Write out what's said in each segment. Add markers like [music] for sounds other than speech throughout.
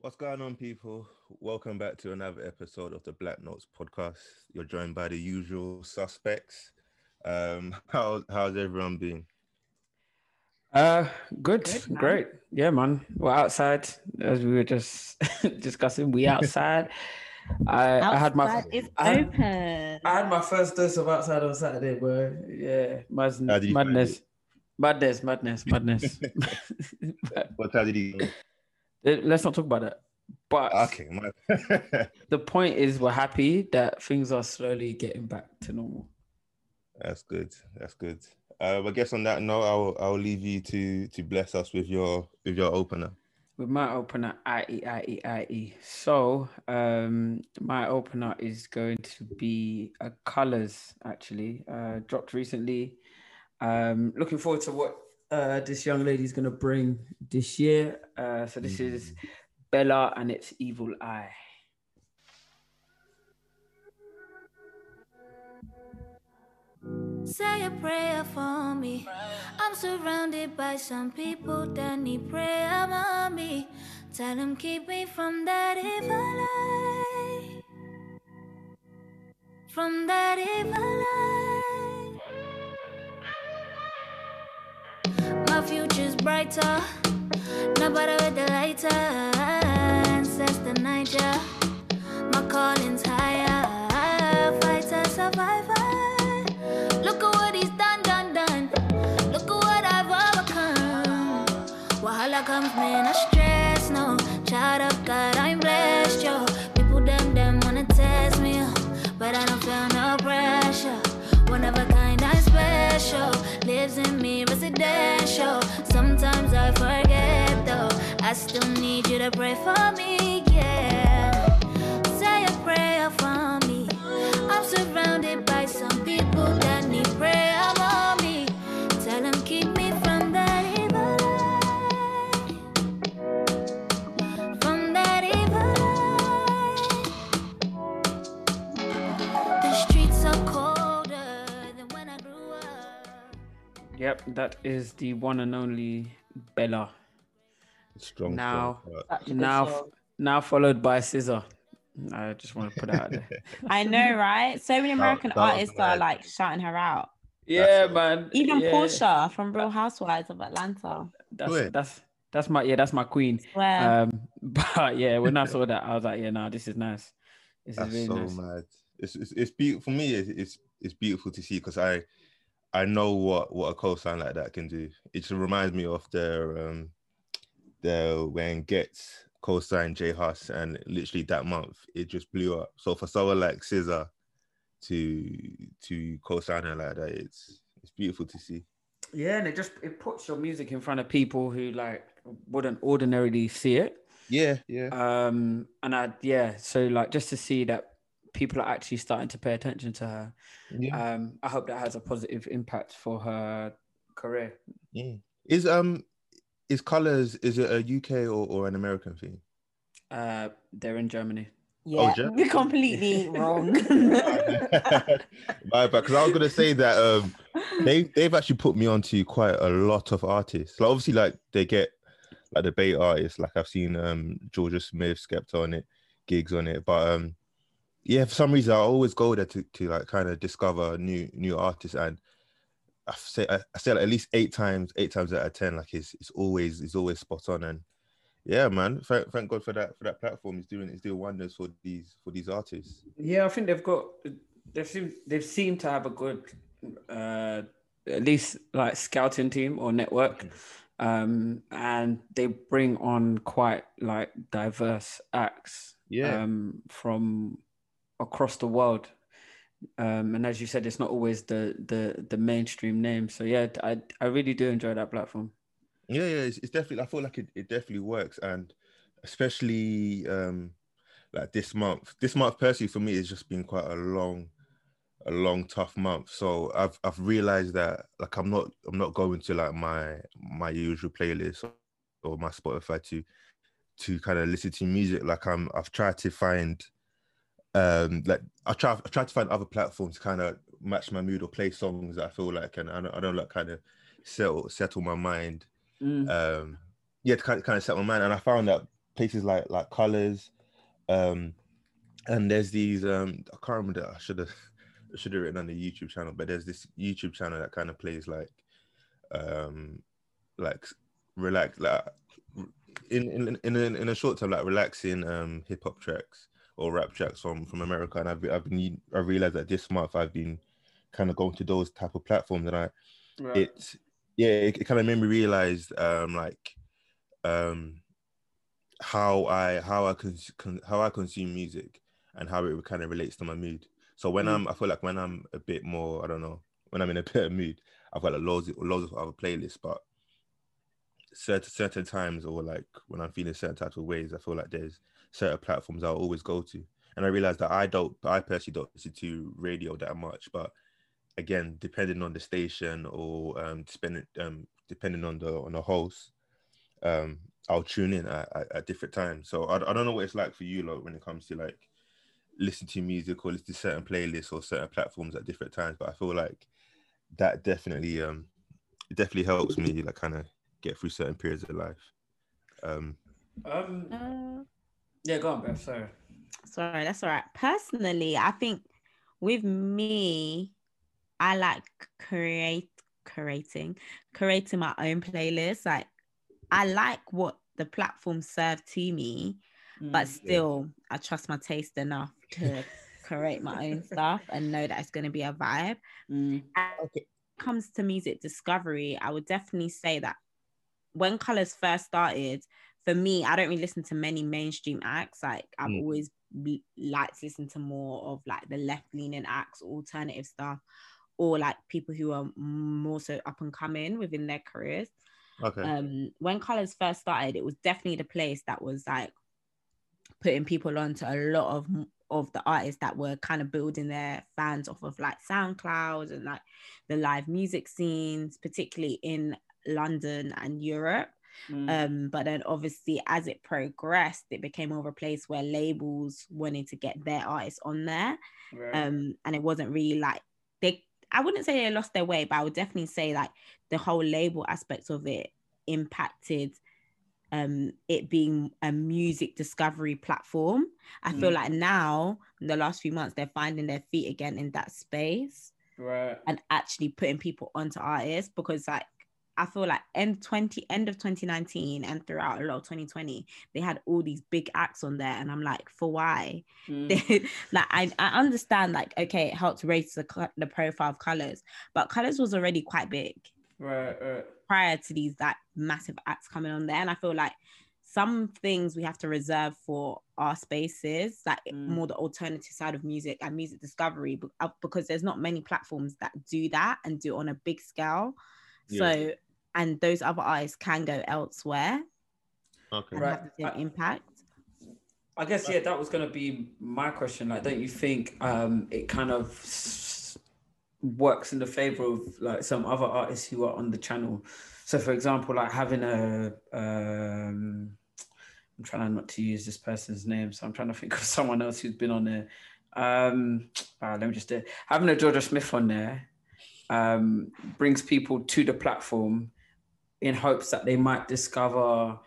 What's going on, people? Welcome back to another episode of the Black Notes podcast. You're joined by the usual suspects. Um, [laughs] how how's everyone been? Uh, good, Good, great. Yeah, man. We're outside as we were just [laughs] discussing. We outside. I, I had my Outside is I had- open. I had my first dose of outside on Saturday, bro. Yeah, mas- How did you find madness, madness, madness, madness. But, [laughs] What time did he? Uh, let's not talk about that. But Okay, my... [laughs] the point is, we're happy that things are slowly getting back to normal. that's good. That's good. Uh, I guess on that note, I'll I'll leave you to to bless us with your with your opener. We might open at IE, IE, IE. So, um, my opener is going to be a colors actually, uh, dropped recently. Um, looking forward to what uh, this young lady is going to bring this year. Uh, so, this is Bella and its Evil Eye. Say a prayer for me. I'm surrounded by some people that need prayer, mommy. Tell them keep me from that evil eye. From that evil eye. Brighter. Nobody with the lighter. Ancestor Niger. My calling's higher. Fighter, survivor. Look at what he's done, done, done. Look at what I've overcome. Wahala comes, man, I I forget, though. I still need you to pray for me, yeah. Say a prayer for me. I'm surrounded by some people that need prayer, mommy. Tell them keep me from that evil eye. From that evil eye. The streets are colder than when I grew up. Yep, that is the one and only Bella. Strong. Now- strong start. Such a good Now, song. now followed by SZA. I just want to put that out there. [laughs] I know, right? So many American that was artists are mad. like shouting her out. Yeah, That's- man. Even yeah. Porsha from Real Housewives of Atlanta. That's Wait. that's that's my yeah, that's my queen. Swear. Um, [laughs] but yeah, when I saw that, I was like, yeah, no, this is nice. This That's is really so nice. mad. It's it's, it's beautiful for me. It's, it's it's beautiful to see because I I know what what a co-sign like that can do. It just reminds me of their um their when Gets co-signed J Hus and literally that month it just blew up. So for someone like SZA to to co-sign her like that, it's it's beautiful to see. Yeah, and it just it puts your music in front of people who like wouldn't ordinarily see it. Yeah, yeah. Um, and I yeah, so like just to see that people are actually starting to pay attention to her. yeah. Um, I hope that has a positive impact for her career. yeah. Is um is colors is it a UK or, or an American thing? Uh, they're in Germany. yeah, Jen- you're completely [laughs] wrong. My bad, because I was gonna say that um they they've actually put me onto quite a lot of artists. Like obviously, like they get like the bait artists. Like I've seen um Jorja Smith, Skepta on it, gigs on it. But um yeah, for some reason I always go there to, to like kind of discover new new artists and I say I, I say like at least eight times, eight times out of ten, like it's it's always it's always spot on and yeah, man. Thank, thank God for that for that platform. It's doing it's doing wonders for these for these artists. Yeah, I think they've got they've seemed they've seemed to have a good uh at least like scouting team or network. Um and they bring on quite like diverse acts Yeah. um from across the world. Um and as you said, it's not always the the the mainstream name. So yeah, I I really do enjoy that platform. Yeah, yeah, it's, it's definitely. I feel like it, it definitely works, and especially um like this month. This month, personally, for me, has just been quite a long, a long, tough month. So I've I've realized that like I'm not I'm not going to like my my usual playlist or, or my Spotify to to kind of listen to music. Like I'm I've tried to find um like I try I try to find other platforms to kind of match my mood or play songs that I feel like and I don't, I don't like kind of settle settle my mind Mm. um yeah to kind of, kind of set my mind and i found that places like like Colors, um, and there's these um I can't remember. that- I should have [laughs] should have written on the YouTube channel, but there's this YouTube channel that kind of plays like um like relax like in in in a, in a short term like relaxing um hip hop tracks or rap tracks from from America, and I've I've been I realized that this month I've been kind of going to those type of platforms, and I Right. it yeah it, kind of made me realize um like um how i how i cons- con- how i consume music and how it kind of relates to my mood so when Mm. i'm i feel like when i'm a bit more i don't know when i'm in a [laughs] better mood i've got like loads of loads of other playlists but certain certain times or like when i'm feeling certain types of ways i feel like there's certain platforms i'll always go to. And i realized that i don't i personally don't listen to radio that much but again depending on the station or um depending um depending on the on the host um i'll tune in at, at, at different times. So I, I don't know what it's like for you like when it comes to like listen to music or listen to certain playlists or certain platforms at different times but i feel like that definitely um it definitely helps me like kind of get through certain periods of life. Um Um, Uh, yeah, go on, Beth. Sorry. sorry, that's all right. Personally, I think with me, I like create creating creating my own playlist. Like I like what the platform served to me, but Mm. still I trust my taste enough to create my own [laughs] stuff and know that it's going to be a vibe. Mm. Okay. comes to music discovery, I would definitely say that when Colors first started, for me, I don't really listen to many mainstream acts. Like I've Mm. always liked to listen to more of like the left leaning acts, alternative stuff, or like people who are more so up and coming within their careers. okay Um, when Colors first started, it was definitely the place that was like putting people onto a lot of of the artists that were kind of building their fans off of like SoundCloud and like the live music scenes, particularly in London and Europe. Mm. Um, but then obviously as it progressed, it became more of a place where labels wanted to get their artists on there. Right. Um, and it wasn't really like they I wouldn't say they lost their way, but I would definitely say like the whole label aspect of it impacted um it being a music discovery platform. I feel Mm. like now in the last few months they're finding their feet again in that space right. and actually putting people onto artists because like I feel like end 20 end of 2019 and throughout a lot of 2020 they had all these big acts on there and I'm like for why Mm. [laughs] like I, I understand like okay it helped raise the, the profile of colors but colors was already quite big right. Right. prior to these like massive acts coming on there and I feel like some things we have to reserve for our spaces like Mm. more the alternative side of music and music discovery uh, because there's not many platforms that do that and do it on a big scale Yeah. so and those other artists can go elsewhere okay and Right. have the same I- impact I guess yeah, that was gonna be my question. Like, don't you think um it kind of s- works in the favor of like some other artists who are on the channel? So, for example, like having a um, I'm trying not to use this person's name, so I'm trying to think of someone else who's been on there. Um, ah, let me just do it. having a Jorja Smith on there um brings people to the platform in hopes that they might discover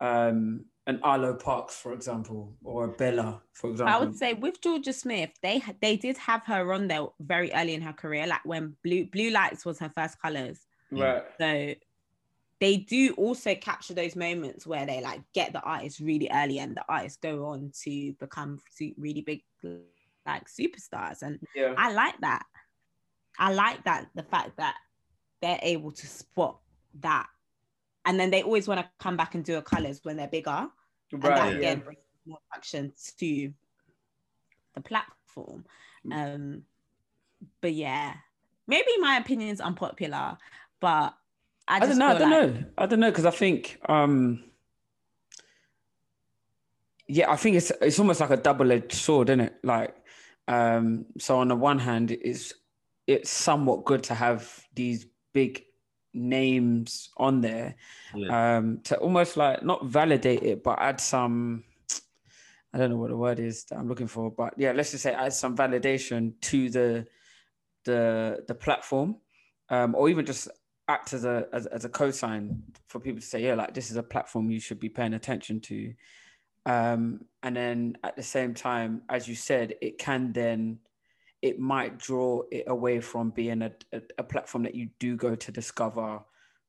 um an Arlo Parks, for example, or a Bella, for example. I would say with Jorja Smith, they they did have her on there very early in her career, like when Blue Blue Lights was her first colors. right. So they do also capture those moments where they like get the artist really early, and the artists go on to become really big, like superstars. And Yeah. I like that. I like that the fact that they're able to spot that, and then they always want to come back and do a colors when they're bigger and that Right. yeah. again brings more action to the platform um but yeah maybe my opinion is unpopular but i, I, don't know. I don't like- know. I don't know because I think, um, yeah, I think it's it's almost like a double edged sword, isn't it? Like, um, so on the one hand, it's it's somewhat good to have these big names on there, Yeah. um, to almost like not validate it, but add some. I don't know what the word is that I'm looking for, but yeah, let's just say add some validation to the the the platform, um, or even just act as a as, as a cosign for people to say, yeah, like this is a platform you should be paying attention to. Um, and then at the same time, as you said, it can then it might draw it away from being a, a, a platform that you do go to discover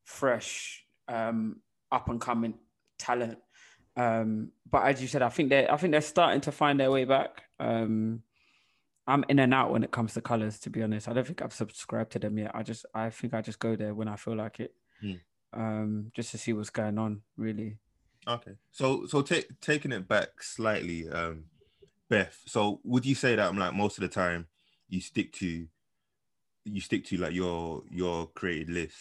fresh, um, up and coming talent. Um, but as you said, I think they I think they're starting to find their way back. Um, I'm in and out when it comes to colors. To be honest, I don't think I've subscribed to them yet. I just I think I just go there when I feel like it, Hmm. um, just to see what's going on. Really. Okay. So so take taking it back slightly, um, Beth. So would you say that I'm like most of the time you stick to you stick to like your your created list?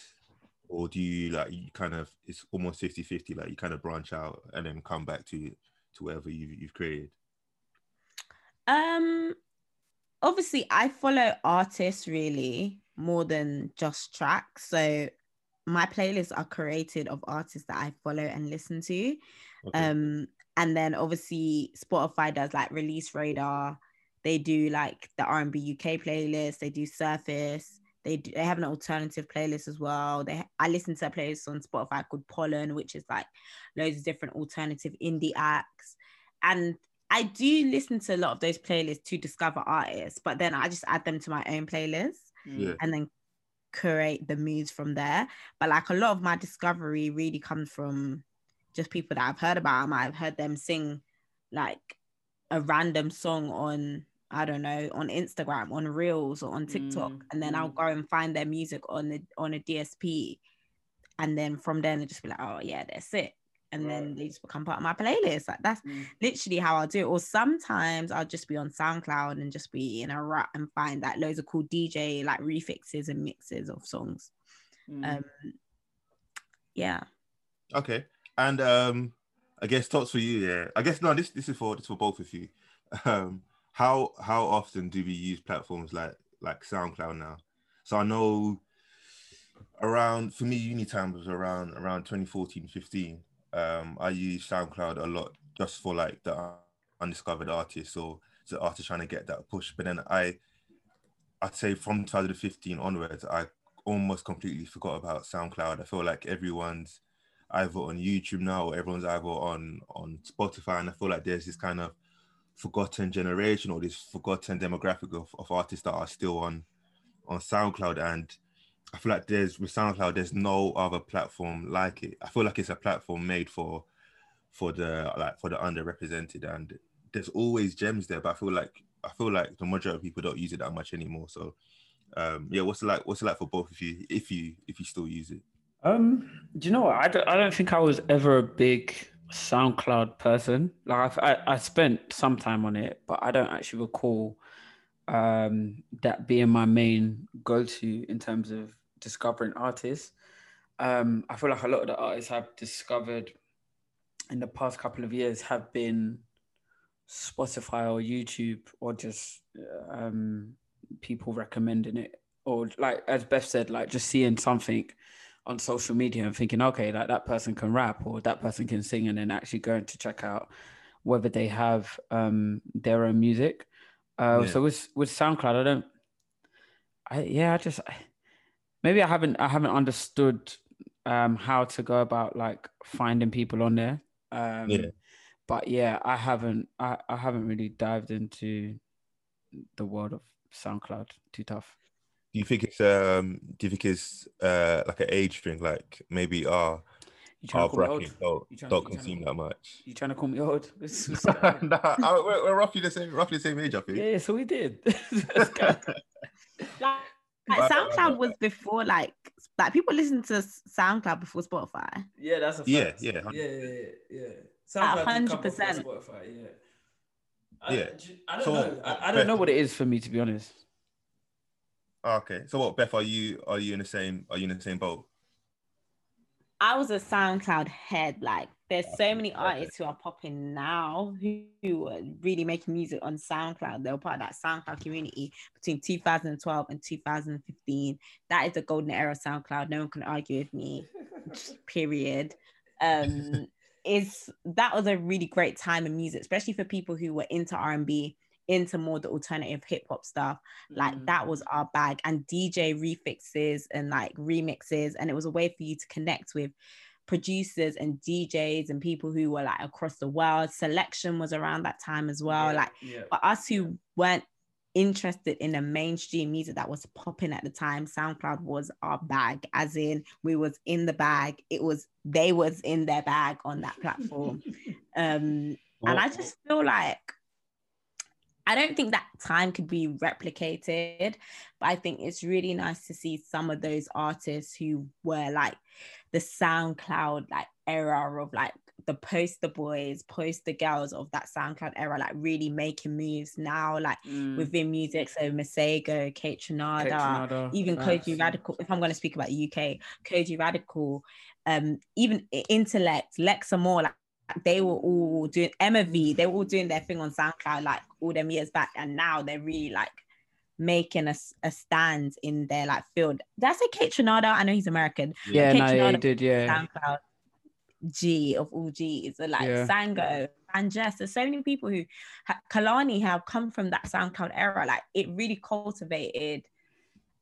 Or do you like you kind of it's almost 50-50, like you kind of branch out and then come back to to whatever you you've created? Um, obviously, I follow artists really more than just tracks. So my playlists are created of artists that I follow and listen to. Okay. Um, and then obviously Spotify does like Release Radar. They do like the R&B UK playlist. They do Surface. They do, they have an alternative playlist as well. They I listen to a playlist on Spotify called Pollen, which is like loads of different alternative indie acts. And I do listen to a lot of those playlists to discover artists, but then I just add them to my own playlist mm. Yeah. and then create the moods from there. But like a lot of my discovery really comes from just people that I've heard about. I might have heard them sing like a random song on I don't know on Instagram, on Reels or on TikTok, Mm, and then I'll mm. go and find their music on the on a DSP, and then from there they just be like, oh yeah, they're sick. And then they just become part of my playlist. Like that's Mm. literally how I'll do it. Or sometimes I'll just be on SoundCloud and just be in a rut and find that loads of cool DJ like refixes and mixes of songs. Mm. Um, yeah. Okay. And um I guess thoughts for you, yeah. I guess no, this this is for this is for both of you. [laughs] Um how how often do we use platforms like like SoundCloud now? So I know around for me uni time was around around 2014 15 um i use soundcloud a lot just for like the undiscovered artists or the artists trying to get that push. But then i i'd say from 2015 onwards i almost completely forgot about soundcloud. I feel like everyone's either on youtube now or everyone's either on on spotify. And i feel like there's this kind of forgotten generation or this forgotten demographic of, of artists that are still on on soundcloud and I feel like there's with SoundCloud, there's no other platform like it. I feel like it's a platform made for for the like for the underrepresented, and there's always gems there. But I feel like I feel like the majority of people don't use it that much anymore. So um yeah, what's it like? What's it like for both of you if you if you still use it? Um, do you know what? I don't, I don't think I was ever a big SoundCloud person. Like I, I, I spent some time on it, but I don't actually recall um, that being my main go-to in terms of discovering artists. Um, I feel like a lot of the artists I've discovered in the past couple of years have been Spotify or YouTube or just um, people recommending it, or like as Beth said, like just seeing something on social media and thinking, okay, like that person can rap or that person can sing, and then actually going to check out whether they have um, their own music. Uh, Yeah. So with with SoundCloud, I don't. I yeah, I just I, maybe I haven't I haven't understood um, how to go about like finding people on there. Um, Yeah. But yeah, I haven't I, I haven't really dived into the world of SoundCloud. Too tough. Do you think it's um do you think it's uh like an age thing? Like maybe our our to call me old? bracket don't, don't you trying to consume that much. You trying to call me old? [laughs] Let's- let's- [laughs] nah, I- we're, we're roughly the same roughly the same age, I think. yeah, so we did. [laughs] Like, like SoundCloud was before like like people listened to SoundCloud before Spotify. yeah, that's a Yeah, fact. yeah, yeah, yeah, yeah. yeah. A SoundCloud did hundred come before percent. Spotify, yeah. I, Yeah. do you- I don't So, know. I, I Beth- don't know what it is for me, to be honest. Okay. So what, Beth, are you are you in the same are you in the same boat? I was a SoundCloud head. Like, there's so many artists who are popping now who, who are really making music on SoundCloud. They were part of that SoundCloud community between 2012 and 2015. That is the golden era of SoundCloud. No one can argue with me. [laughs] Period. Um, [laughs] is that was a really great time in music, especially for people who were into R&B, into more the alternative hip hop stuff like Mm. that was our bag and dj refixes and like remixes and it was a way for you to connect with producers and DJs and people who were like across the world. Soulection was around that time as well. Like yeah. but us who weren't interested in the mainstream music that was popping at the time soundcloud was our bag as in we was in the bag it was they was in their bag on that platform [laughs] um and i just feel like i don't think that time could be replicated but i think it's really nice to see some of those artists who were like the soundcloud like era of like the poster boys, poster girls of that SoundCloud era, like really making moves now, like Mm. within music. So Masego, Kaytranada, even Kojey yeah. Radical. If I'm going to speak about UK, Kojey Radical, um, even Intellect, Lexa Moore, like they were all doing Emmavie, they were all doing their thing on SoundCloud like all them years back, and now they're really like making a stand in their like field. Did I say Kaytranada? I know he's American. Yeah, Kate no, yeah, you did, yeah. SoundCloud G of all G's, so like Yeah. Sango, and Jess. There's so many people who ha- Kehlani have come from that SoundCloud era. Like it really cultivated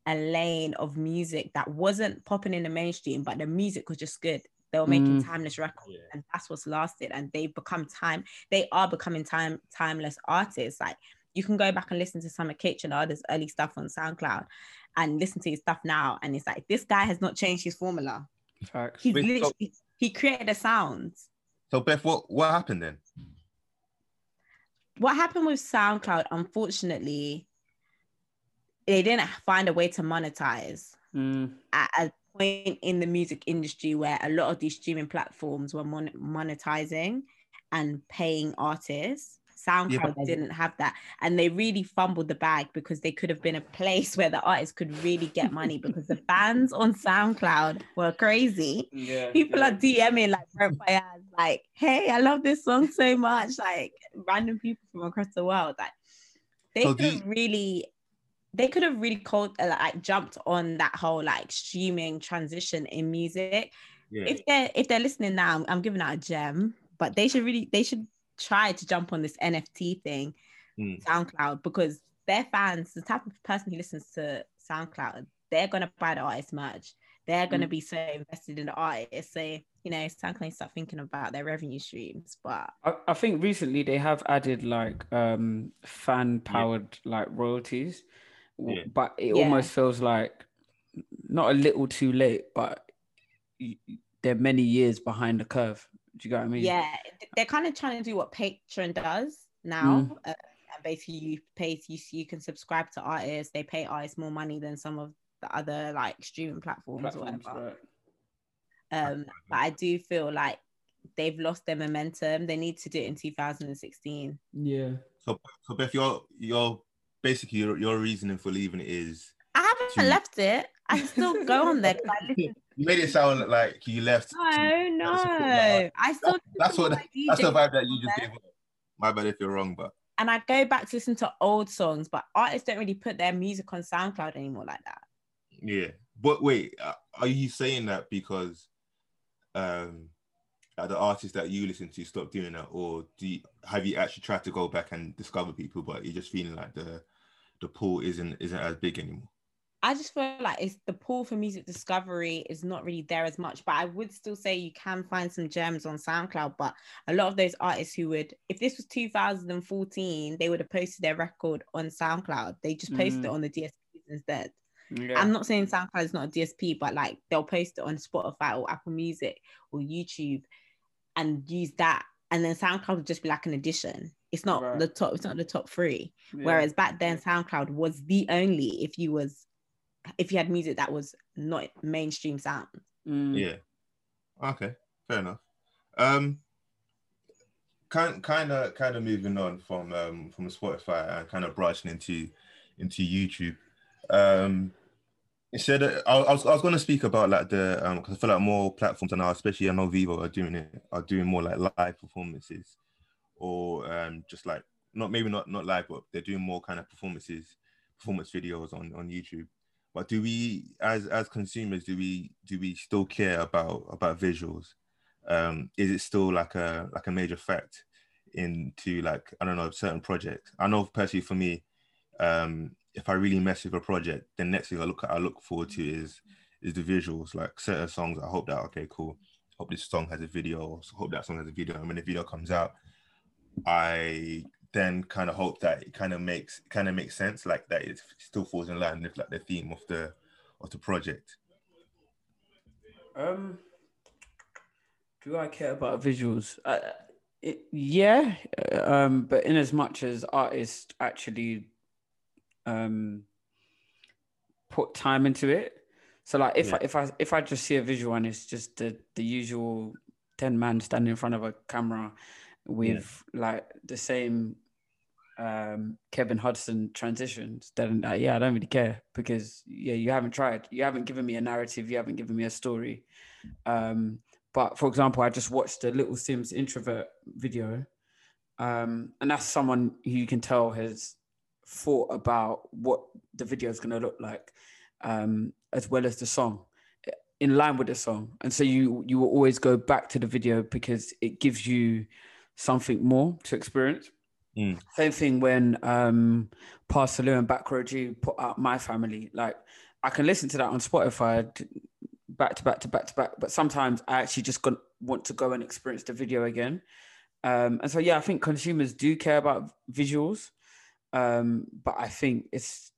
a lane of music that wasn't popping in the mainstream, but the music was just good. They were making Mm. timeless records, Yeah. and that's what's lasted. And they've become time. They are becoming time timeless artists. Like you can go back and listen to some of Kitchen Artists' early stuff on SoundCloud, and listen to his stuff now, and it's like this guy has not changed his formula. Facts. He's Wait, so- he created a sound. So Beth, what what happened then? What happened with SoundCloud, unfortunately, they didn't find a way to monetize Mm. at a point in the music industry where a lot of these streaming platforms were mon- monetizing and paying artists. SoundCloud but- didn't have that. And they really fumbled the bag because they could have been a place where the artists could really get money [laughs] because the fans on SoundCloud were crazy. Yeah. people are DMing like Brent like, hey, I love this song so much. Like random people from across the world. Like they So could really they could have really called uh, like jumped on that whole like streaming transition in music. Yeah. If they're if they're listening now, I'm, I'm giving out a gem, but they should really they should try to jump on this NFT thing, Mm. SoundCloud, because their fans, the type of person who listens to SoundCloud, they're gonna buy the artist merch. They're gonna be so invested in the artist. So you know, SoundCloud start thinking about their revenue streams. But I, I think recently they have added like um fan powered like royalties, Yeah. but it Yeah. almost feels like not a little too late, but y- y- they're many years behind the curve. Do you get what I mean? yeah, they're kind of trying to do what Patreon does now. Uh, and basically, you pay you, you can subscribe to artists. They pay artists more money than some of the other like streaming platforms, or whatever. right. Um, but I do feel like they've lost their momentum. They need to do it in 2016. Yeah. So so Beth, your your basically your, your reasoning for leaving is I haven't To- left it. I still go on there. [laughs] you made it sound like you left. No, no. Cool vibe. I still That- that's what to [laughs] That's the vibe that you just gave. up. My bad if you're wrong, but and I go back to listen to old songs, but artists don't really put their music on SoundCloud anymore like that. yeah. But wait, are you saying that because um like the artists that you listen to stop doing that, or do you, have you actually tried to go back and discover people, but you're just feeling like the the pool isn't isn't as big anymore? I just feel like it's the pool for music discovery is not really there as much, but I would still say you can find some gems on SoundCloud. But a lot of those artists who would, if this was 2014, they would have posted their record on SoundCloud. They just posted it Mm. on the DSPs instead. Yeah. I'm not saying SoundCloud is not a DSP, but like they'll post it on Spotify or Apple Music or YouTube and use that. And then SoundCloud would just be like an addition. It's not Right. the top, it's not the top three. Yeah. Whereas back then, SoundCloud was the only if you was if you had music that was not mainstream sound. Mm. Yeah. Okay. Fair enough. Um. Kind kind of kind of moving on from um from Spotify and kind of branching into into YouTube. Um. Instead, of, I, I was I was going to speak about like the um because I feel like more platforms and now, especially I know Vevo are doing it are doing more like live performances, or um just like not maybe not not live, but they're doing more kind of performances, performance videos on on YouTube. But do we, as as consumers, do we do we still care about about visuals? Um, is it still like a like a major fact into like I don't know certain projects? I know personally for me, um, if I really mess with a project, the next thing I look at, I look forward to is is the visuals. Like certain songs, I hope that okay, cool. hope this song has a video, or hope that song has a video. And when the video comes out, I then kind of hope that it kind of makes kind of makes sense, like that it still falls in line with like the theme of the of the project. Um, do I care about visuals? Uh, it, yeah, um, but in as much as artists actually um put time into it. So like if Yeah. I, if I if I just see a visual and it's just the the usual ten man standing in front of a camera with like the same um Kevin Hudson transitions, then uh, yeah, I don't really care because yeah, you haven't tried. You haven't given me a narrative. You haven't given me a story. Um, but for example, I just watched the Little Simz introvert video, um, and that's someone who you can tell has thought about what the video is going to look like, um, as well as the song, in line with the song. And so you you will always go back to the video because it gives you something more to experience. Mm. Same thing when um, Pa Salieu and BackRoad Gee put out My Family. Like I can listen to that on Spotify back to back to back to back, but sometimes I actually just got, want to go and experience the video again. Um, and so yeah, I think consumers do care about visuals, um, but I think it's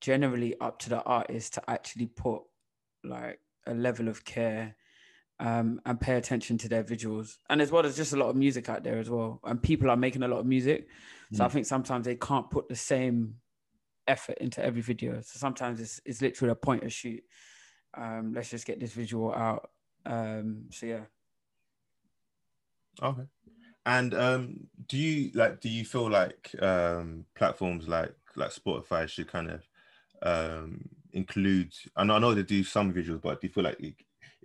generally up to the artist to actually put like a level of care um, and pay attention to their visuals. And as well, there's just a lot of music out there as well, and people are making a lot of music. So I think sometimes they can't put the same effort into every video. So sometimes it's it's literally a point point of shoot. Um, let's just get this visual out. Um, so yeah. Okay. And um, do you like? Do you feel like um, platforms like like Spotify should kind of um, include? I know, I know they do some visuals, but do you feel like it,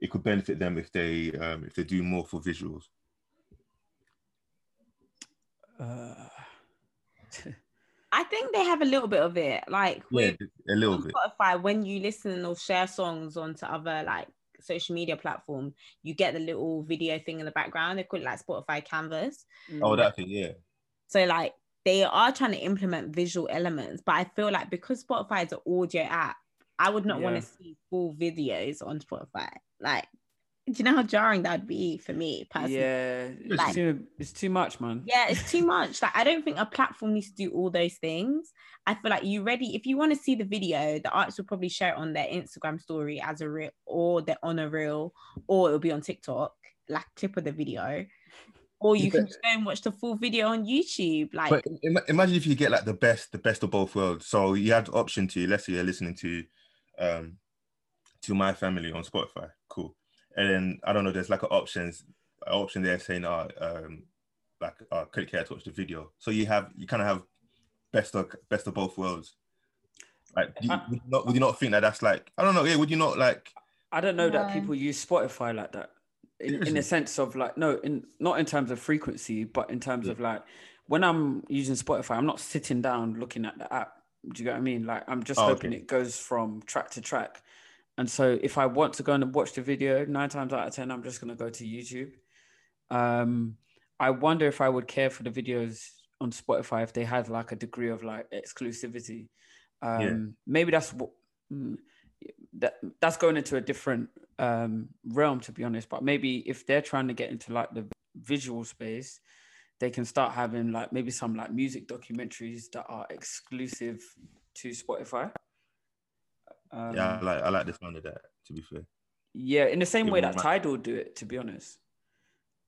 it could benefit them if they um, if they do more for visuals? Uh, [laughs] I think they have a little bit of it. Like Yeah, a little on bit. Spotify, when you listen or share songs onto other like social media platform, you get the little video thing in the background. They call it like Spotify Canvas. Mm. Oh, that thing, yeah. So like they are trying to implement visual elements, but I feel like because Spotify is an audio app, I would not want to see full videos on Spotify. Like, do you know how jarring that would be for me personally? yeah, it's Like- too it's too much, man. Yeah, it's too [laughs] much. Like, I don't think a platform needs to do all those things. I feel like you ready. If you want to see the video, the artists will probably share it on their Instagram story as a reel, or they're on a reel, or it'll be on TikTok, like clip of the video, or you can just go and watch the full video on YouTube. Like, But Im- imagine if you get like the best, the best of both worlds. So you had the option to, let's say you're listening to, um, to my family on Spotify, cool. And then I don't know, there's like an options, an option there saying, uh, um, like, uh, click here to watch the video. So you have, you kind of have best of best of both worlds. Like, do you, I- would, you not, would you not think that that's like, I don't know, yeah, would you not like, I don't know that people use Spotify like that. In, in Seriously? a sense of like no, in not in terms of frequency, but in terms Yeah. of like when I'm using Spotify, I'm not sitting down looking at the app. Do you get what I mean? Like I'm just Oh, hoping okay. it goes from track to track. And so if I want to go and watch the video, nine times out of ten, I'm just gonna go to YouTube. Um, I wonder if I would care for the videos on Spotify if they had like a degree of like exclusivity. Um, Yeah. maybe that's what mm, that that's going into a different um realm to be honest. But maybe if they're trying to get into like the visual space, they can start having like maybe some like music documentaries that are exclusive to Spotify. Um, yeah, I like, I like the sound of that, to be fair. yeah, in the same Give way that a- Tidal do it, to be honest.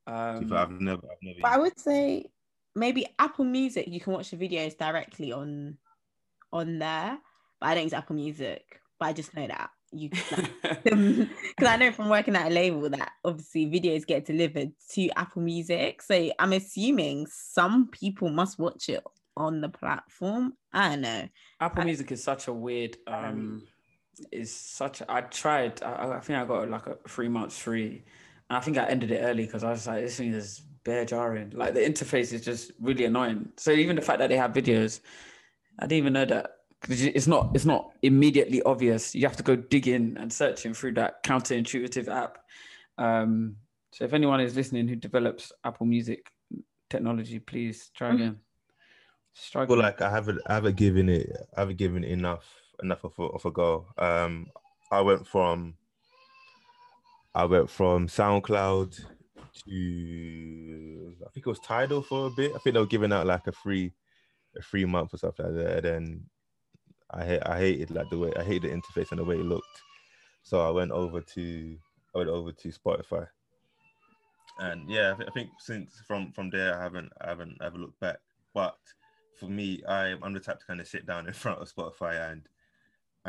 To be Um, fair, I've never, I've never. but I would say maybe Apple Music, you can watch the videos directly on on there. But I don't use Apple Music, but I just know that you [laughs] because I know from working at a label that obviously videos get delivered to Apple Music. So I'm assuming some people must watch it on the platform. I don't know. Apple I- Music is such a weird. Um, is such. I tried. I, I think I got like a three months free, and I think I ended it early because I was like, this thing is bare jarring. Like the interface is just really annoying. So even the fact that they have videos, I didn't even know that. It's not. It's not immediately obvious. You have to go digging and searching through that counterintuitive app. Um, so if anyone is listening who develops Apple Music technology, please try Mhm. again. Struggle. feel like I haven't I haven't given it I haven't given it enough enough of a, of a go. Um, I went from I went from SoundCloud to I think it was Tidal for a bit. I think they were giving out like a free a free month or something like that. And then I I hated like the way I hated the interface and the way it looked. So I went over to I went over to Spotify. And yeah, I, thi- I think since from from there I haven't I haven't ever looked back. But for me, I I'm the type to kind of sit down in front of Spotify and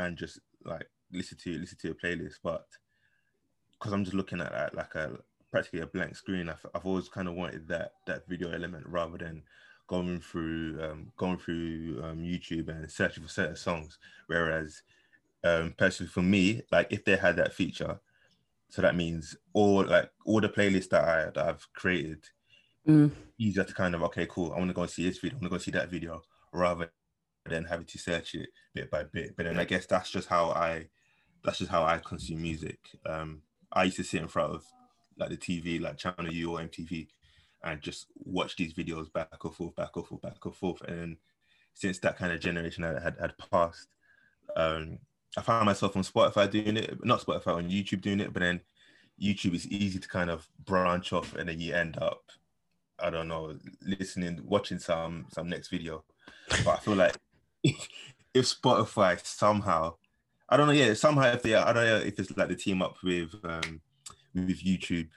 and just like listen to listen to a playlist. But because I'm just looking at that like a practically a blank screen, I've, I've always kind of wanted that that video element rather than going through um, going through um, YouTube and searching for certain songs. Whereas um, personally for me, like if they had that feature, so that means all like all the playlists that I that I've created, Mm. easier to kind of okay, cool. I want to go and see this video. I want to go see that video rather than having to search it bit by bit. But then I guess that's just how I that's just how I consume music. Um, I used to sit in front of like the TV, like Channel U or MTV, and just watch these videos back and forth, back and forth, back and forth. And then since that kind of generation had had, had passed, um, I found myself on Spotify doing it, not Spotify on YouTube doing it, but then YouTube is easy to kind of branch off, and then you end up, I don't know, listening, watching some some next video. But I feel like if, [laughs] if Spotify somehow, I don't know, yeah, somehow if they, I don't know if it's like the team up with um with YouTube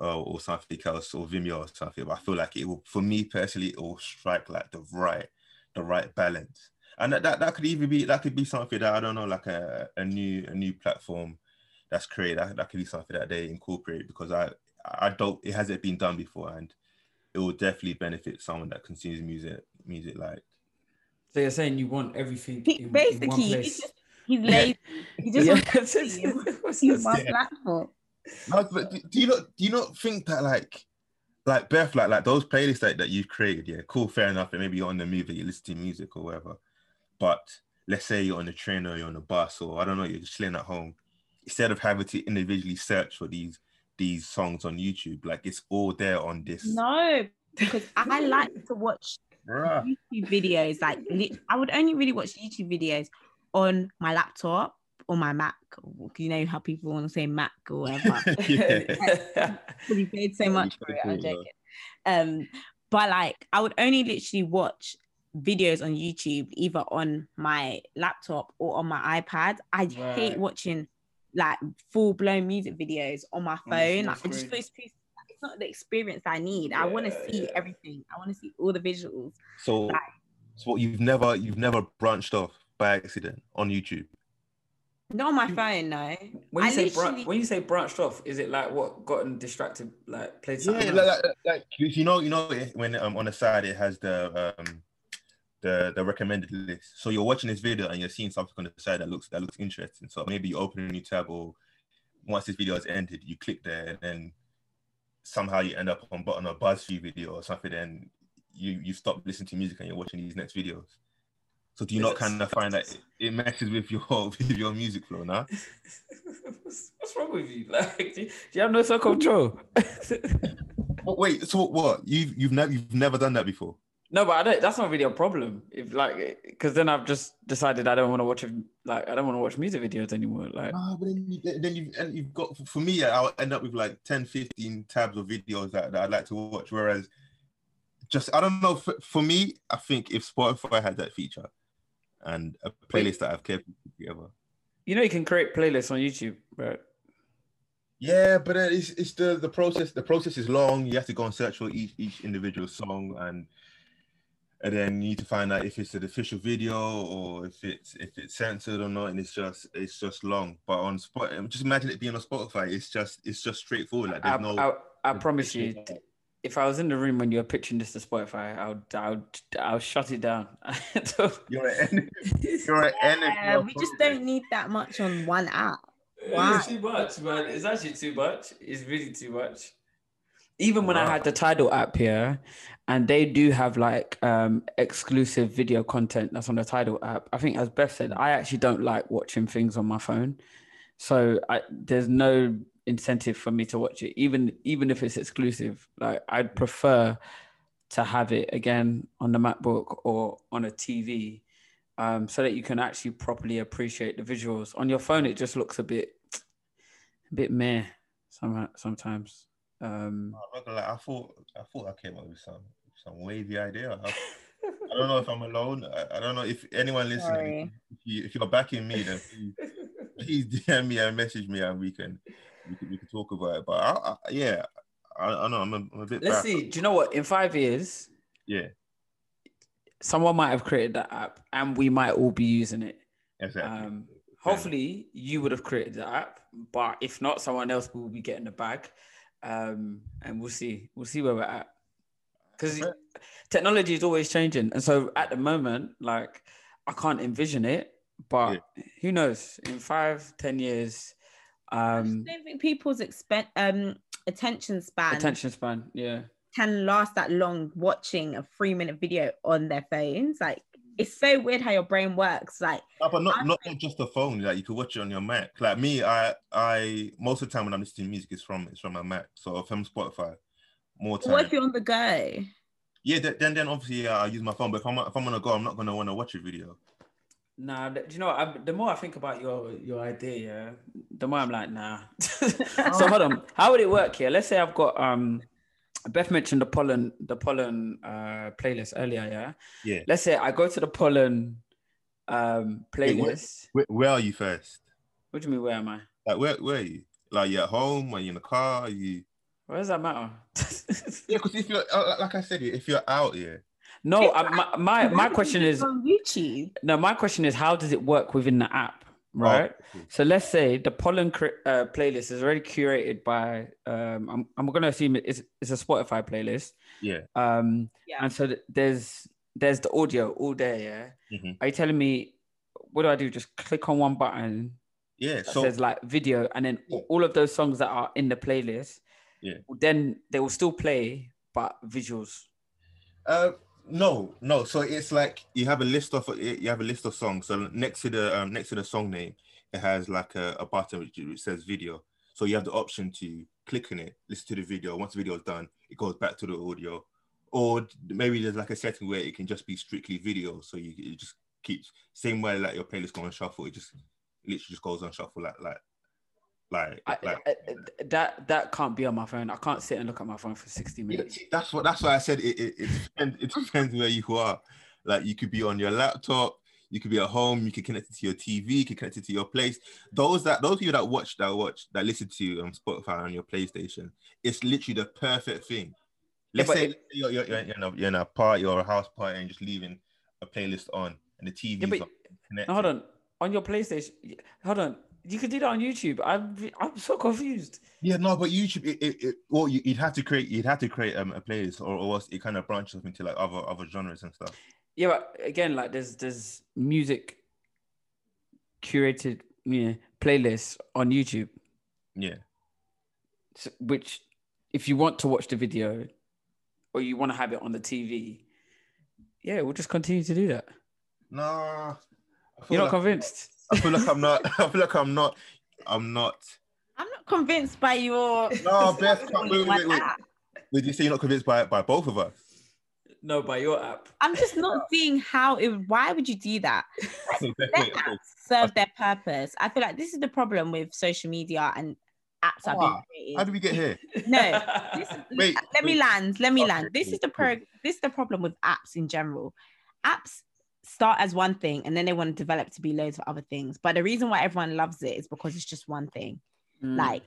uh, or something else or Vimeo or something, but I feel like it will, for me personally, it will strike like the right the right balance. And that, that, that could even be that could be something that I don't know, like a, a new a new platform that's created. That, that could be something that they incorporate because I I don't it hasn't been done before and it will definitely benefit someone that consumes music music like So you're saying you want everything He- in, in one basically, he's place? just he's lazy. He just Yeah. wants [laughs] to see in one platform. No, but do do you not do you not think that like like Beth, like like those playlists that, that you've created, yeah, cool, fair enough. And maybe you're on the move, you listen to music or whatever. But let's say you're on the train or you're on the bus or I don't know, you're just chilling at home. Instead of having to individually search for these these songs on YouTube, like it's all there on this. No, because I like to watch Bruh. YouTube videos. Like I would only really watch YouTube videos on my laptop or my Mac. You know how people want to say Mac or whatever. [laughs] You paid so much for it. I'm it, joking. Um, but like I would only literally watch videos on YouTube either on my laptop or on my iPad. I hate watching like full blown music videos on my phone. Like, I just feel it's not the experience I need. I want to see yeah. everything. I want to see all the visuals. So, so what you've never you've never branched off by accident on YouTube. Not on my phone, no. When you I say literally- bran- when you say branched off, is it like what gotten distracted, like played Yeah, something like, else? like, like you you know, you know it- when um, on the side it has the um the the recommended list. So you're watching this video and you're seeing something on the side that looks that looks interesting. So maybe you open a new tab or once this video has ended, you click there and then somehow you end up on button a BuzzFeed video or something. And you you stop listening to music and you're watching these next videos. So do you not kind of find that it, it messes with your [laughs] with your music flow now? what's, [laughs] what's wrong with you? Like, do you, do you have no self control? [laughs] Wait, so what? You've you've never you've never done that before? No, but I don't. That's not really a problem. If like, because then I've just decided I don't want to watch a, like I don't want to watch music videos anymore. Like, Ah, but then, you, then you've, and you've got, for me, I'll end up with like 10, 15 tabs of videos that, that I'd like to watch. Whereas, just, I don't know, for, for me, I think if Spotify had that feature and a playlist that I've kept together. you know, you can create playlists on YouTube, right? Yeah, but it's, it's the, the process, the process is long. You have to go and search for each, each individual song and, and then you need to find out if it's an official video or if it's if it's censored or not, and it's just it's just long. But on Spot, um, just imagine it being on Spotify. It's just it's just straightforward. Like I, there's no. I, I promise you, if I was in the room when you were pitching this to Spotify, I would, I would, I'll shut it down. [laughs] You're an enemy. You're an enemy. Yeah, of we just don't need that much on one app. Wow. Wow. It's too much, man. It's actually too much. It's really too much. Even when I had the Tidal app here, and they do have like um exclusive video content that's on the Tidal app. I think, as Beth said, I actually don't like watching things on my phone, so I, there's no incentive for me to watch it, even even if it's exclusive. Like I'd prefer to have it again on the MacBook or on a TV um, so that you can actually properly appreciate the visuals. On your phone, it just looks a bit, a bit meh. Some sometimes. Um, I'm not gonna lie, I thought I thought I came up with some some wavy idea. I, [laughs] I don't know if I'm alone. I, I don't know if anyone listening, Sorry. if, you, you're backing me, then please, [laughs] please DM me and message me, and we can we can, we can talk about it. But I, I, yeah, I, I know I'm a, I'm a bit. Let's back. see. Do you know what? In five years, Yeah, someone might have created that app, and we might all be using it. exactly. Um, hopefully, you would have created the app, but if not, someone else will be getting the bag, um, and we'll see. We'll see where we're at. Because technology is always changing, and so at the moment, like I can't envision it, but who knows? In five, ten years, I um, just don't think people's expen- um attention span attention span, yeah. can last that long watching a three minute video on their phones. Like it's so weird how your brain works. Like No, but not not not just the phone. Like you could watch it on your Mac. Like me, I I most of the time when I'm listening to music, it's from it's from my Mac. So if I'm Spotify, more time. what if you're on the go? Yeah, then then obviously yeah, I use my phone. But if I'm if I'm gonna go, I'm not gonna want to watch a video. Nah, do you know? what? I, the more I think about your your idea, yeah, the more I'm like, nah. [laughs] so hold on, how would it work here? Let's say I've got um, Beth mentioned the pollen the pollen uh playlist earlier, yeah. Yeah. Let's say I go to the pollen um Wait, what? playlist. Where, where are you first? What do you mean? Where am I? Like where where are you? Like you're at home? Are you in the car? Are you? Where does that matter? [laughs] Yeah, because if you're uh, like I said, if you're out here, no, I, my my my question is on YouTube. no. My question is how does it work within the app, right? Oh, So let's say the pollen uh, playlist is already curated by um I'm I'm gonna assume it's it's a Spotify playlist. yeah, Um Yeah. and so th- there's there's the audio all there, yeah. Mhm. Are you telling me what do I do? Just click on one button yeah. that So says like video, and then Yeah. all of those songs that are in the playlist, Yeah. then they will still play, but visuals. Uh, no, no. So it's like you have a list of you have a list of songs. So next to the um, next to the song name, it has like a, a button which, which says video. So you have the option to click on it, listen to the video. Once the video is done, it goes back to the audio. Or maybe there's like a setting where it can just be strictly video. So you it just keeps same way like your playlist go on shuffle. It just literally just goes on shuffle like like like I, like. I- I- that that can't be on my phone. I can't sit and look at my phone for 60 minutes. that's what that's why I said it it, it depends it depends where you are. Like you could be on your laptop, you could be at home, you could connect it to your TV, you could connect it to your place. Those that those people that watch that watch that listen to um Spotify on your PlayStation, it's literally the perfect thing. Let's but say it- you're, you're, you're, in a, you're in a party or a house party and just leaving a playlist on and the TV. Yeah, but on, hold on. On your PlayStation, hold on. You could do that on YouTube. I'm I'm so confused. Yeah, no, but YouTube, it, it, it well, you, you'd have to create, you'd have to create um, a playlist, or, or else it kind of branches into like other other genres and stuff. Yeah, but again, like there's there's music curated yeah, playlists on YouTube, Yeah. s- which if you want to watch the video or you want to have it on the TV, yeah, we'll just continue to do that. No, You're not like- convinced? I feel like I'm not. [laughs] I feel like I'm not. I'm not. I'm not convinced by your. No, [laughs] Beth. Wait, wait, wait, wait. app. Did you say you're not convinced by by both of us? No, by your app. I'm just not [laughs] seeing how it. Why would you do that? Okay, Beth, Let wait, okay. apps serve their purpose. I feel like this is the problem with social media and apps are being Ah, created. How did we get here? No, this is, Wait, let me land. Let me Okay, land. This cool, is the cool. pro. This is the problem with apps in general. Apps start as one thing and then they want to develop to be loads of other things. But the reason why everyone loves it is because it's just one thing. Mm. Like,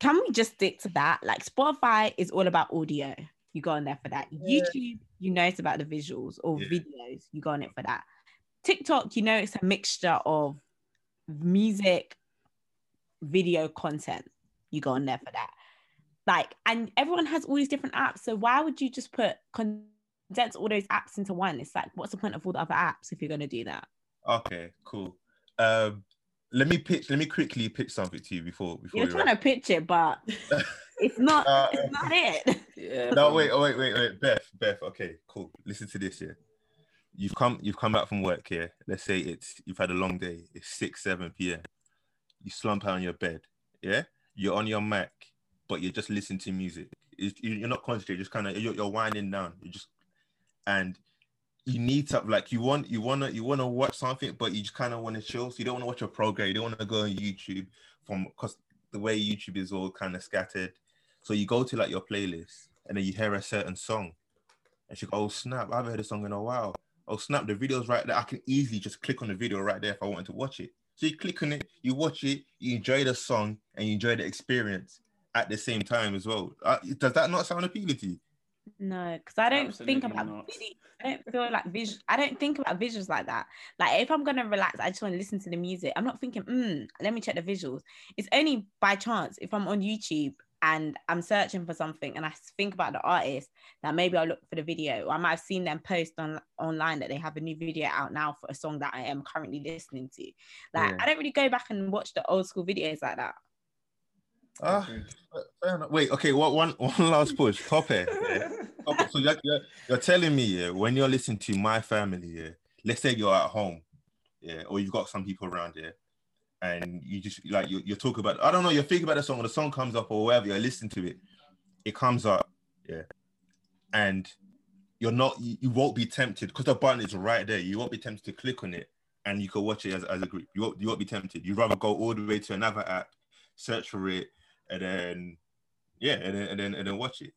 can we just stick to that? Like, Spotify is all about audio. You go on there for that. YouTube, you know it's about the visuals or Yeah. videos. You go on it for that. TikTok, you know it's a mixture of music, video content. You go on there for that. Like, and everyone has all these different apps. So why would you just put condense all those apps into one? It's like, what's the point of all the other apps if you're gonna do that? Okay, cool. Um, let me pitch. Let me quickly pitch something to you before before. You're trying wrap. to pitch it, but [laughs] it's not. Uh, it's not it. yeah, No, wait, oh, wait, wait, wait, Beth, Beth. Okay, cool. Listen to this here. You've come, you've come back from work here. Let's say it's you've had a long day. It's six, seven p.m. You slump out on your bed. Yeah, you're on your Mac, but you're just listening to music. It's- you- You're not concentrating. Just kind of you're, you're winding down. You're just and you need to like you want you wanna you wanna watch something, but you just kind of want to chill. So you don't want to watch a program. You don't want to go on YouTube from because the way YouTube is all kind of scattered. So you go to like your playlist and then you hear a certain song, and she go, "Oh snap! I haven't heard a song in a while." Oh snap! The video's right there. I can easily just click on the video right there if I wanted to watch it. So you click on it, you watch it, you enjoy the song, and you enjoy the experience at the same time as well. Uh, does that not sound appealing to you? No, because I don't think about not. I don't feel like visual. I don't think about visuals like that. Like if I'm gonna relax, I just want to listen to the music. I'm not thinking, mm, let me check the visuals. It's only by chance if I'm on YouTube and I'm searching for something and I think about the artist that maybe I'll look for the video. Or I might have seen them post on online that they have a new video out now for a song that I am currently listening to. Like Yeah. I don't really go back and watch the old school videos like that. Ah, fair enough. Wait, okay. What one [laughs] one last push? Hair. yeah? [laughs] So you're, you're, you're telling me, yeah, when you're listening to my family, yeah, let's say you're at home, yeah, or you've got some people around here, and you just like you you talk about, I don't know, you're thinking about the song, or the song comes up, or whatever, you're listening to it, it comes up, yeah, and you're not, you, you won't be tempted because the button is right there. You won't be tempted to click on it, and you can watch it as, as a group. You won't you won't be tempted. You'd rather go all the way to another app, search for it, and then yeah, and then and then and then watch it.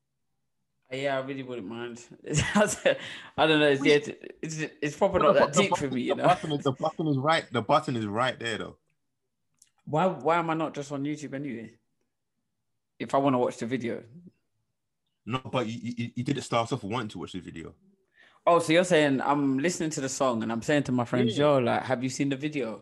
Yeah, I really wouldn't mind. [laughs] I don't know. It's, yeah, it's, it's, it's probably not that The deep for me, you the know. Button is, the button is right. The button is right there, though. Why why am I not just on YouTube anyway? If I want to watch the video. No, but you, you, you did it start off wanting to watch the video. Oh, so you're saying I'm listening to the song and I'm saying to my friends, Yeah. yo, like, have you seen the video?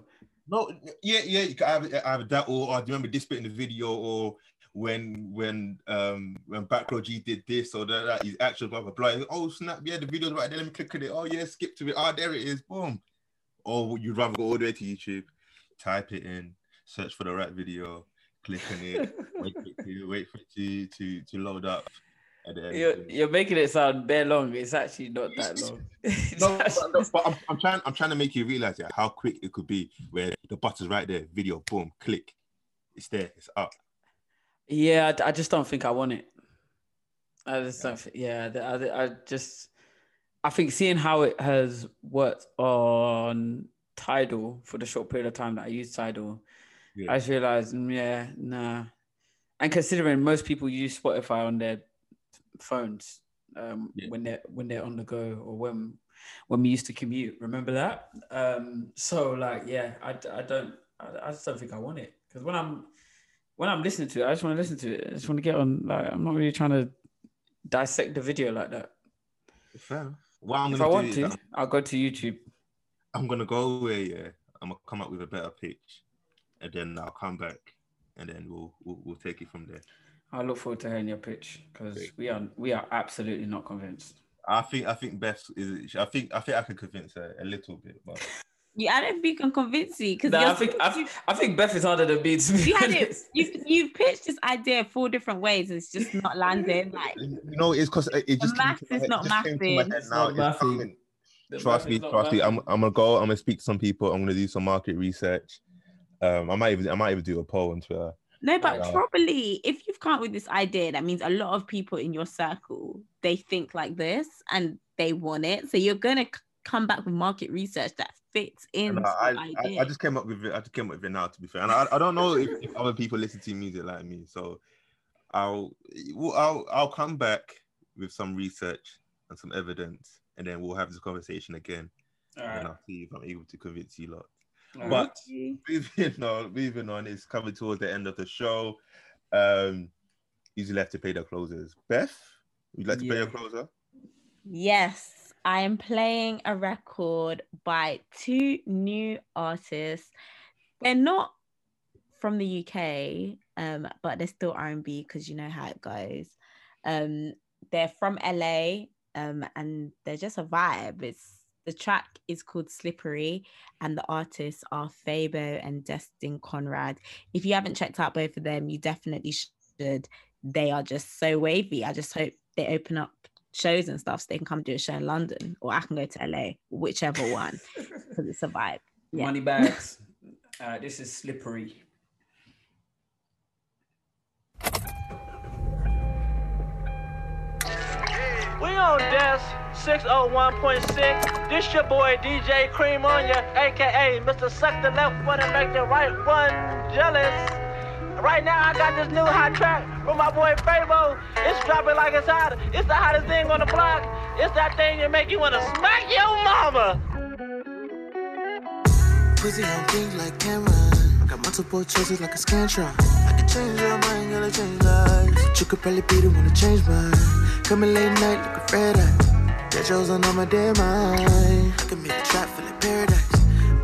No, yeah, yeah. Can have, have that, or, you remember this bit in the video, or when when um when BackRoad Gee did this or that, that his action blah blah blah. Oh snap! Yeah, the video's right there. Let me click on it. Oh yeah, skip to it. Oh, there it is. Boom. Or you'd rather go all the way to YouTube, type it in, search for the right video, click on it, wait for it to wait for it to to, to load up, You're, you're making it sound bare long. It's actually not that long. [laughs] No, but, actually- no, [laughs] but I'm, I'm trying. I'm trying to make you realize yeah, how quick it could be. Where the button's right there, video, boom, click, it's there, it's up. Yeah, I, I just don't think I want it. I just don't. thi- Yeah, I, I, I just. I think seeing how it has worked on Tidal for the short period of time that I used Tidal, Yeah. I just realized, mm, yeah, nah. And considering most people use Spotify on their phones um, Yeah. when they're when they're on the go or when when we used to commute, remember that? Um, so like, yeah, I, I don't, I, I just don't think I want it because when I'm when I'm listening to it, I just want to listen to it. I just want to get on. Like, I'm not really trying to dissect the video like that. Fair. enough. What I'm If I want is to, I'm, I'll go to YouTube. I'm gonna go away. yeah, I'm gonna come up with a better pitch, and then I'll come back, and then we'll we'll, we'll take it from there. I look forward to hearing your pitch because we are we are absolutely not convinced. I think I think Beth is. I think I think I can convince her a little bit, but [laughs] Yeah, I don't think you can convince you because Nah, I think I, think- I think Beth is harder than me to be you had it. You you pitched this idea four different ways. It's just not landing. Like you know it's because it it just came maths to my is head- not it just came to my mathing. now. not It's mathing. coming. The trust me, trust me. I'm, I'm gonna go. I'm gonna speak to some people. I'm gonna do some market research. Um, I might even I might even do a poll on Twitter. No, but Yeah. Uh, probably if you've come up with this idea, that means a lot of people in your circle they think like this and they want it. So you're gonna c- come back with market research that fits in. I, I. I just came up with it. I just came up with it now. To be fair, and I, I don't know if, if other people listen to music like me. So I'll I'll I'll come back with some research and some evidence, and then we'll have this conversation again, All and right. I'll see if I'm able to convince you lot. All right. But [laughs] moving on, moving on, it's coming towards the end of the show. Um, usually have to play the closers. Beth, would you like to play Yeah. your closer? Yes, I am playing a record by two new artists. They're not from the UK, um, but they're still R&B because you know how it goes. Um, they're from LA, um, and they're just a vibe. It's the track is called Slippery, and the artists are Fabo and Destin Conrad. If you haven't checked out both of them, you definitely should. They are just so wavy. I just hope they open up shows and stuff so they can come do a show in London or I can go to LA, whichever one, because it's a vibe. Yeah. Money bags. Right, [laughs] uh, this is slippery. We on desk 601.6. This your boy DJ Cream on ya, aka Mr. Suck the left one and make the right one jealous. Right now, I got this new hot track from my boy Fabo. It's dropping like it's hot. It's the hottest thing on the block. It's that thing that make you wanna smack your mama. Pussy on things like Cameron. Got multiple choices like a Scantron. I can change your mind, gotta change lives. But you could probably be the one to change mine. Coming late night like a red eye. That shows on my dead mind. I can make a trap feel like paradise.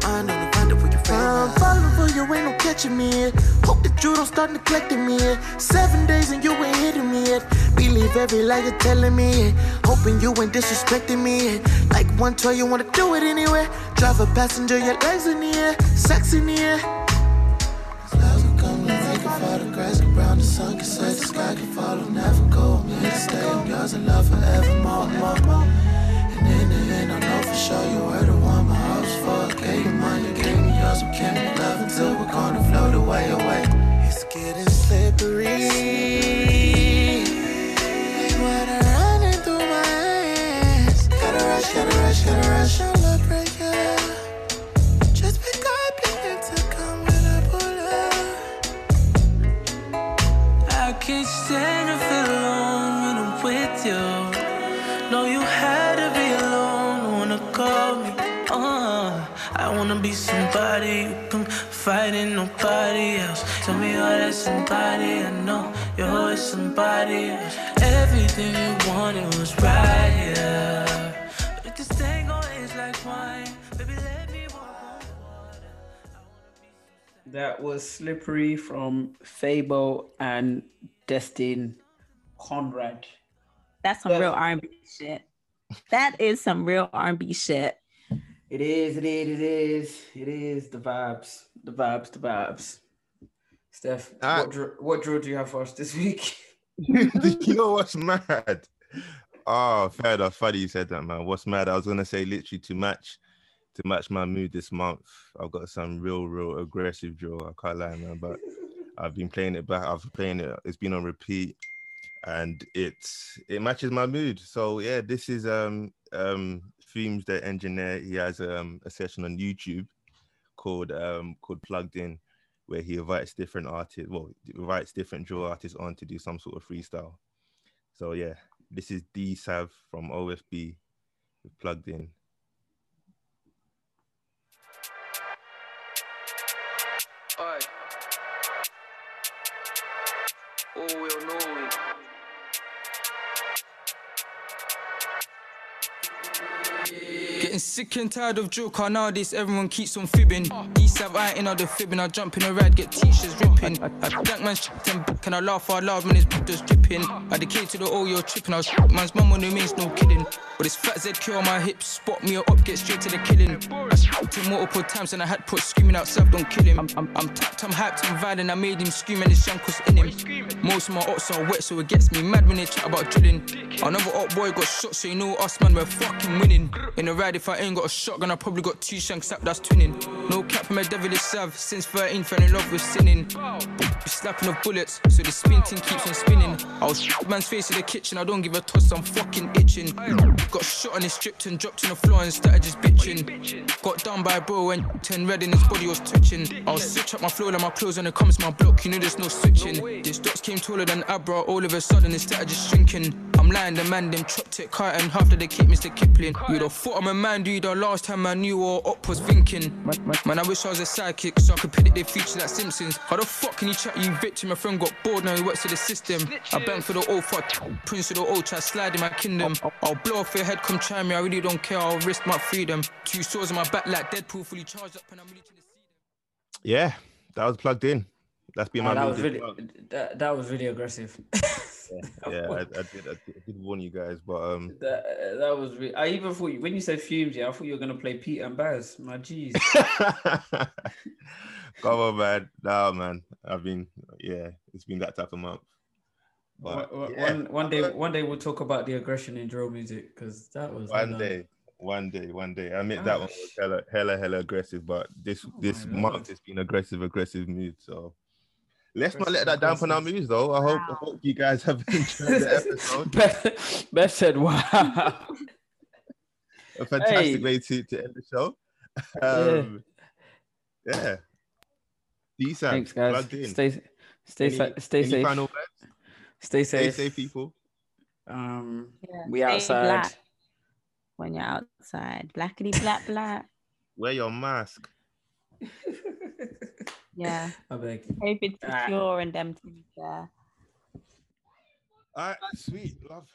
Mind on the it for your friend. I'm falling for you, ain't no catching me. Hope that you don't start neglecting me. Seven days and you ain't hitting me yet. Believe every lie you're telling me. Hoping you ain't disrespecting me. Like one toy, you wanna do it anyway. Drive a passenger, your legs in the air. Sex in the air. Clouds will come, let make it fall. The sun can set, the sky can follow. Never go, I'm here to stay. I'm yours in love forevermore, more. And in the end, I know for sure you were the one my heart was for. Gave you mine, you gave me yours. We can't love until we're gonna float away, away. It's getting slippery. Somebody. Everything you wanted was right here. But this tango is like wine, baby, let me walk on water. I wanna be some That was Slippery from Fabo and Destin Conrad. That's some Yeah. real R&B shit. That is some real R&B shit. It is, it is, it is, it is the vibes, the vibes, the vibes. Steph, Ah. what, draw, what draw do you have for us this week? [laughs] [laughs] you [laughs] know what's mad? Oh, fair enough. Funny you said that, man. What's mad? I was gonna say literally to match to match my mood this month. I've got some real, real aggressive draw. I can't lie, man. But I've been playing it back. I've been playing it. It's been on repeat, and it's it matches my mood. So yeah, this is um um Fumez the engineer. He has um a session on YouTube called um called Plugged In, where he invites different artists. Well, invites different draw artists on to do some sort of freestyle. So yeah, this is D Sav from OFB Plugged In. Oh, Getting sick and tired of joke nowadays, everyone keeps on fibbing. East have I ain't the fibbing. I jump in a ride, get t-shirts ripping. I, I dank man's shit and back and I laugh out loud when his just dripping. I decay to the oh you're tripping. I was man's mum on the mains, no kidding. But it's fat ZQ on my hips, spot me up, get straight to the killing. I shot him multiple times and I had put screaming out. outside, don't kill him. I'm, I'm, I'm tapped, I'm hyped, I'm violent. I made him scream and his uncle's in him. Most of my ops are wet, so it gets me mad when they chat about drilling. Another op boy got shot, so you know us man, we're fucking winning. In a ride, if I ain't got a shotgun, I probably got two shanks up, that's twinning. No cap from a devilish sav, since 13, fell in love with sinning. Be slapping of bullets, so the spin keeps on spinning. I was man's face in the kitchen, I don't give a toss, I'm fucking itching. Got shot and he stripped and dropped on the floor and started just bitching. Got done by a bro and 10 red in his body was twitching. I'll switch up my flow like my clothes and it comes my block, you know there's no switching. This dots came taller than Abra, all of a sudden it started just shrinking. I'm lying, the man, them chopped it, cut and half that they keep Mr. Kipling. You'd have thought I'm a man, dude, the last time I knew what up was thinking. Man, I wish I was a sidekick so I could predict their future like Simpsons. How the fuck can you chat, you victim? My friend got bored, now he works for the system. I bang for the old fuck, prince of the old, try slide in my kingdom. Oh, oh, oh. I'll blow off your head, come try me, I really don't care, I'll risk my freedom. Two swords on my back like Deadpool, fully charged up, and I'm ready to see them. Yeah, that was plugged in. That's been Oh, my that was really that, that was really aggressive. [laughs] [laughs] Yeah, I, I, did, I, did, I did warn you guys, but um, That, that was. Re- I even thought you, when you said Fumez, yeah, I thought you were gonna play Pete and Bas. My jeez. [laughs] come on, man. Nah, man. I've been, yeah, it's been that type of month. But One- yeah, one one day, one day we'll talk about the aggression in drill music because that was one day, one day, one day. I admit that one was hella, hella, hella aggressive, but this Oh this month it's been aggressive, aggressive mood. So let's not let that dampen our aggressive. moods, though. I hope, I hope you guys have [laughs] enjoyed the [laughs] episode. Beth, Beth said, "Wow." [laughs] A fantastic Hey. way to, to end the show. Um, yeah. Decent. Thanks, guys. In. Stay Stay Any- sa- stay any safe. final words? Stay safe. Stay safe. safe, people. Um, Yeah, we outside. black when you're outside. Blackity black black. Wear your mask. Yeah. I beg. COVID Alright. secure and them things there. All right, sweet love.